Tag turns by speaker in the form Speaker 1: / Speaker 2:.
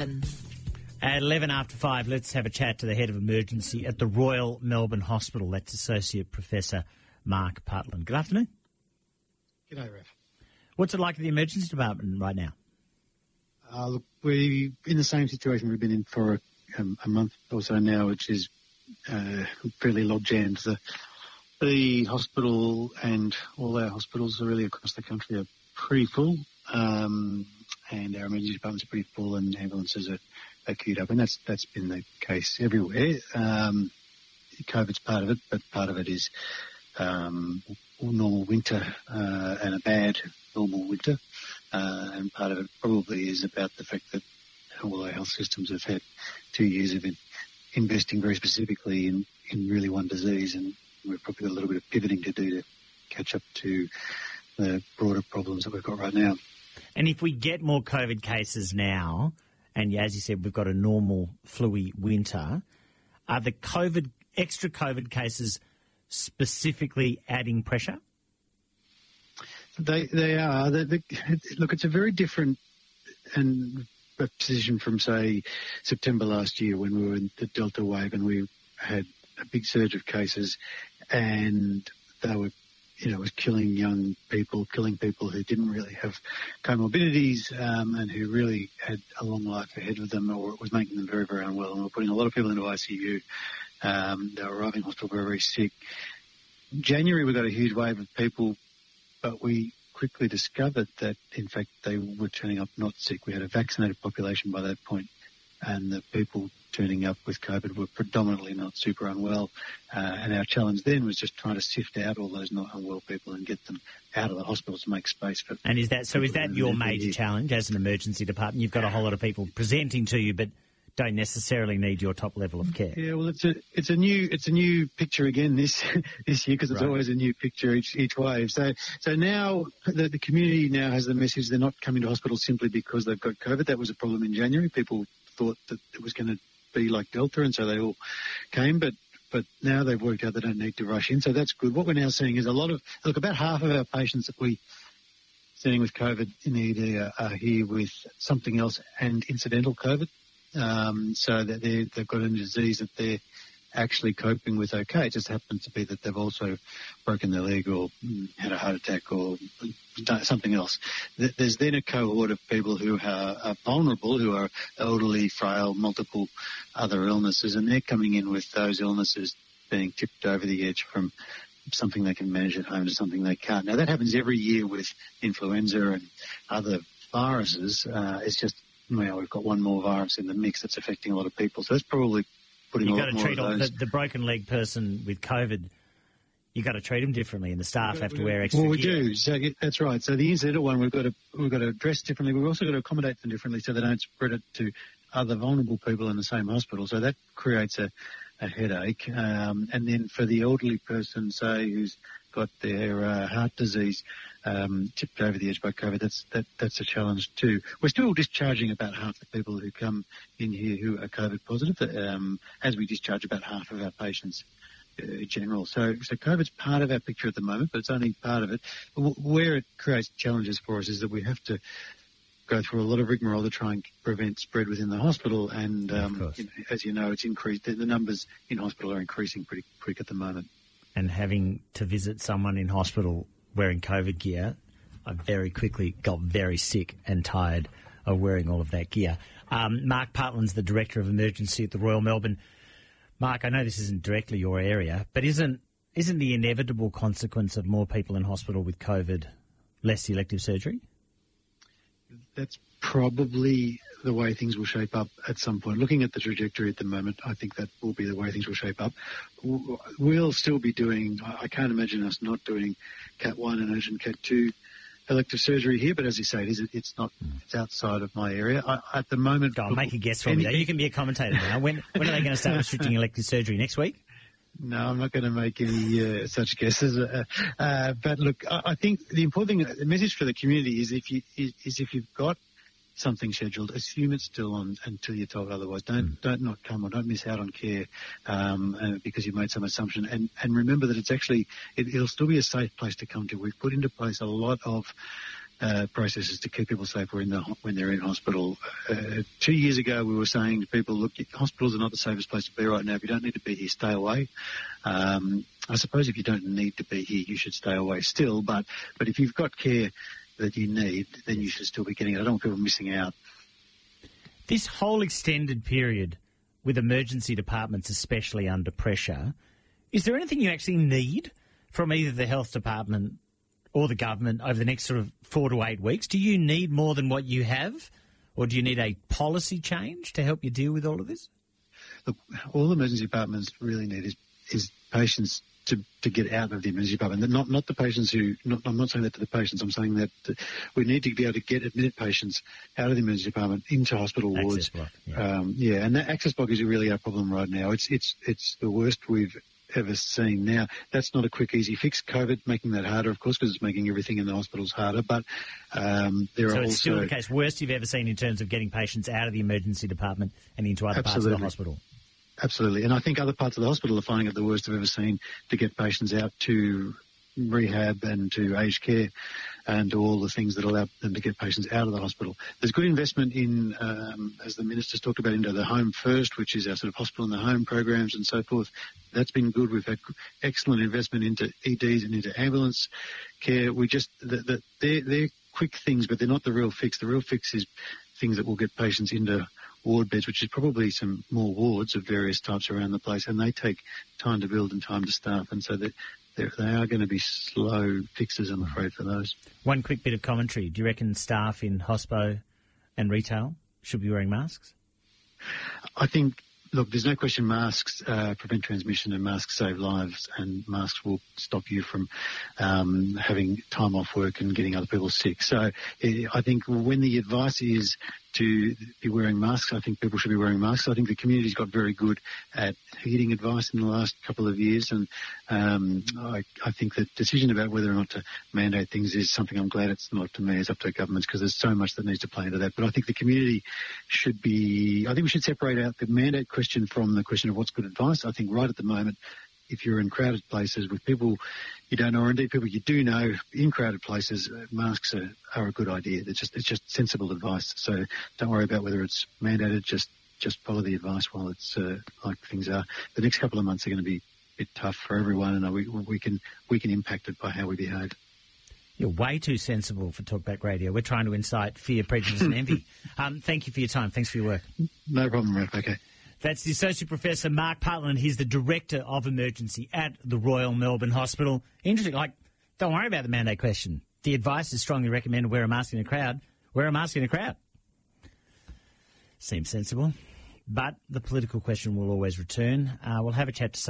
Speaker 1: At 11 after 5, let's have a chat to the head of emergency at the Royal Melbourne Hospital. That's Associate Professor Mark Putland. Good afternoon.
Speaker 2: G'day, Raf.
Speaker 1: What's it like at the emergency department right now?
Speaker 2: Uh, look, we're in the same situation we've been in for a, um, a month or so now, which is uh, fairly log jammed. The, the hospital and all our hospitals are really across the country are pretty full, um, and our emergency departments pretty full, and ambulances are, are queued up, and that's that's been the case everywhere. Um, COVID's part of it, but part of it is um, normal winter uh, and a bad normal winter. Uh, and part of it probably is about the fact that all our health systems have had two years of in, investing very specifically in, in really one disease, and we've probably got a little bit of pivoting to do to catch up to the broader problems that we've got right now.
Speaker 1: And if we get more COVID cases now, and as you said, we've got a normal fluey winter, are the COVID extra COVID cases specifically adding pressure?
Speaker 2: They they are. They, they, look, it's a very different and position from say September last year when we were in the Delta wave and we had a big surge of cases, and they were. You know, was killing young people, killing people who didn't really have comorbidities um, and who really had a long life ahead of them, or was making them very, very unwell. And we we're putting a lot of people into ICU. Um, they were arriving in hospital very, very sick. January, we got a huge wave of people but we quickly discovered that, in fact, they were turning up not sick. We had a vaccinated population by that point, and the people turning up with COVID were predominantly not super unwell. Uh, and our challenge then was just trying to sift out all those not unwell people and get them out of the hospital to make space for.
Speaker 1: And is that so? Is that your major challenge as an emergency department? You've got a whole lot of people presenting to you, but don't necessarily need your top level of care.
Speaker 2: Yeah, well, it's a it's a new it's a new picture again this this year because it's right. always a new picture each each wave. So so now the, the community now has the message they're not coming to hospital simply because they've got COVID. That was a problem in January. People thought that it was going to be like Delta, and so they all came, but. But now they've worked out they don't need to rush in, so that's good. What we're now seeing is a lot of look. About half of our patients that we seeing with COVID in the ED are here with something else and incidental COVID. Um, so that they've got a disease that they're actually coping with okay. It just happens to be that they've also broken their leg or had a heart attack or something else. There's then a cohort of people who are, vulnerable, who are elderly, frail, multiple other illnesses, and they're coming in with those illnesses being tipped over the edge from something they can manage at home to something they can't. Now that happens every year with influenza and other viruses. Uh, it's just well, we've got one more virus in the mix that's affecting a lot of people. So that's probably putting
Speaker 1: You've got to treat
Speaker 2: more
Speaker 1: the, the, broken leg person with COVID. You've got to treat them differently, and the staff have to wear extra.
Speaker 2: Well, we
Speaker 1: gear.
Speaker 2: do. So that's right. So the incidental one, we've got to we've got to dress differently. We've also got to accommodate them differently so they don't spread it to other vulnerable people in the same hospital. So that creates a, a headache. Um, and then for the elderly person, say who's got their uh, heart disease um, tipped over the edge by COVID. That's that, that's a challenge too. We're still discharging about half the people who come in here who are COVID positive, um, as we discharge about half of our patients. Uh, in general. So, so COVID's part of our picture at the moment, but it's only part of it. Where it creates challenges for us is that we have to go through a lot of rigmarole to try and prevent spread within the hospital. And um, you know, as you know, it's increased. The, the numbers in hospital are increasing pretty quick at the moment
Speaker 1: and having to visit someone in hospital wearing COVID gear, I very quickly got very sick and tired of wearing all of that gear. Um, Mark Putland's the Director of Emergency at the Royal Melbourne. Mark, I know this isn't directly your area, but isn't isn't the inevitable consequence of more people in hospital with COVID less elective surgery?
Speaker 2: That's probably the way things will shape up at some point. Looking at the trajectory at the moment, I think that will be the way things will shape up. We'll still be doing, I can't imagine us not doing Cat 1 and Urgent Cat 2 elective surgery here, but as you say, it is, it's not, it's outside of my area. I, at the moment.
Speaker 1: Go on, make a guess for me. You can be a commentator now. When, when are they going to start restricting elective surgery? Next week?
Speaker 2: No, I'm not going to make any uh, such guesses. Uh, uh, but look, I, I, think the important thing, the message for the community is if you is, is if you've got something scheduled, assume it's still on until you're told otherwise. Don't mm. don't not come or don't miss out on care um, uh, because you've made some assumption. And and remember that it's actually it, will still be a safe place to come to. We've put into place a lot of uh, processes to keep people safe when, the, when they're in hospital. Uh, two years ago, we were saying to people, look, hospitals are not the safest place to be right now. If you don't need to be here, stay away. Um, I suppose if you don't need to be here, you should stay away still. But but if you've got care that you need, then you should still be getting it. I don't want people missing out.
Speaker 1: This whole extended period with emergency departments, especially under pressure, is there anything you actually need from either the health department or the government over the next sort of four to eight weeks? Do you need more than what you have, or do you need a policy change to help you deal with all of this?
Speaker 2: Look, all emergency departments really need is, is patients to, to get out of the emergency department. Not not the patients who. Not, I'm not saying that to the patients. I'm saying that we need to be able to get admitted patients out of the emergency department into hospital
Speaker 1: access
Speaker 2: wards.
Speaker 1: Block, yeah.
Speaker 2: Um, yeah, and that access block is really our problem right now. It's it's it's the worst we've ever seen. Now, that's not a quick, easy fix. COVID making that harder, of course, because it's making everything in the hospitals harder. But um, there
Speaker 1: so
Speaker 2: are
Speaker 1: it's
Speaker 2: also
Speaker 1: still the case worst you've ever seen in terms of getting patients out of the emergency department and into other parts of the hospital.
Speaker 2: Absolutely. And I think other parts of the hospital are finding it the worst I've ever seen to get patients out to rehab and to aged care and to all the things that allow them to get patients out of the hospital. There's good investment in, um, as the minister's talked about, into the home first, which is our sort of hospital in the home programs and so forth. That's been good. We've had excellent investment into EDs and into ambulance care. We just, the, the, they're, they're quick things, but they're not the real fix. The real fix is things that will get patients into ward beds, which is probably some more wards of various types around the place, and they take time to build and time to staff, and so that they're, they are going to be slow fixes, I'm afraid, for those.
Speaker 1: One quick bit of commentary. Do you reckon staff in hospo and retail should be wearing masks?
Speaker 2: I think, look, there's no question masks uh, prevent transmission and masks save lives, and masks will stop you from um, having time off work and getting other people sick. So eh, I think when the advice is to be wearing masks, I think people should be wearing masks. I think the community's got very good at heeding advice in the last couple of years, and um, I, I think the decision about whether or not to mandate things is something I'm glad it's not to me, it's up to governments because there's so much that needs to play into that. But I think the community should be, I think we should separate out the mandate question from the question of what's good advice. I think right at the moment, if you're in crowded places with people you don't know, or indeed people you do know in crowded places, uh, masks are, are a good idea. It's just it's just sensible advice. So don't worry about whether it's mandated. Just just follow the advice while it's uh, like things are. The next couple of months are going to be a bit tough for everyone, and we we can we can impact it by how we behave.
Speaker 1: You're way too sensible for Talkback Radio. We're trying to incite fear, prejudice, and envy. Um, thank you for your time. Thanks for your work.
Speaker 2: No problem, Ralph. Okay.
Speaker 1: That's the Associate Professor Mark Putland. He's the Director of Emergency at the Royal Melbourne Hospital. Interesting. Like, don't worry about the mandate question. The advice is strongly recommended wear a mask in a crowd. Wear a mask in a crowd. Seems sensible. But the political question will always return. Uh, we'll have a chat to someone.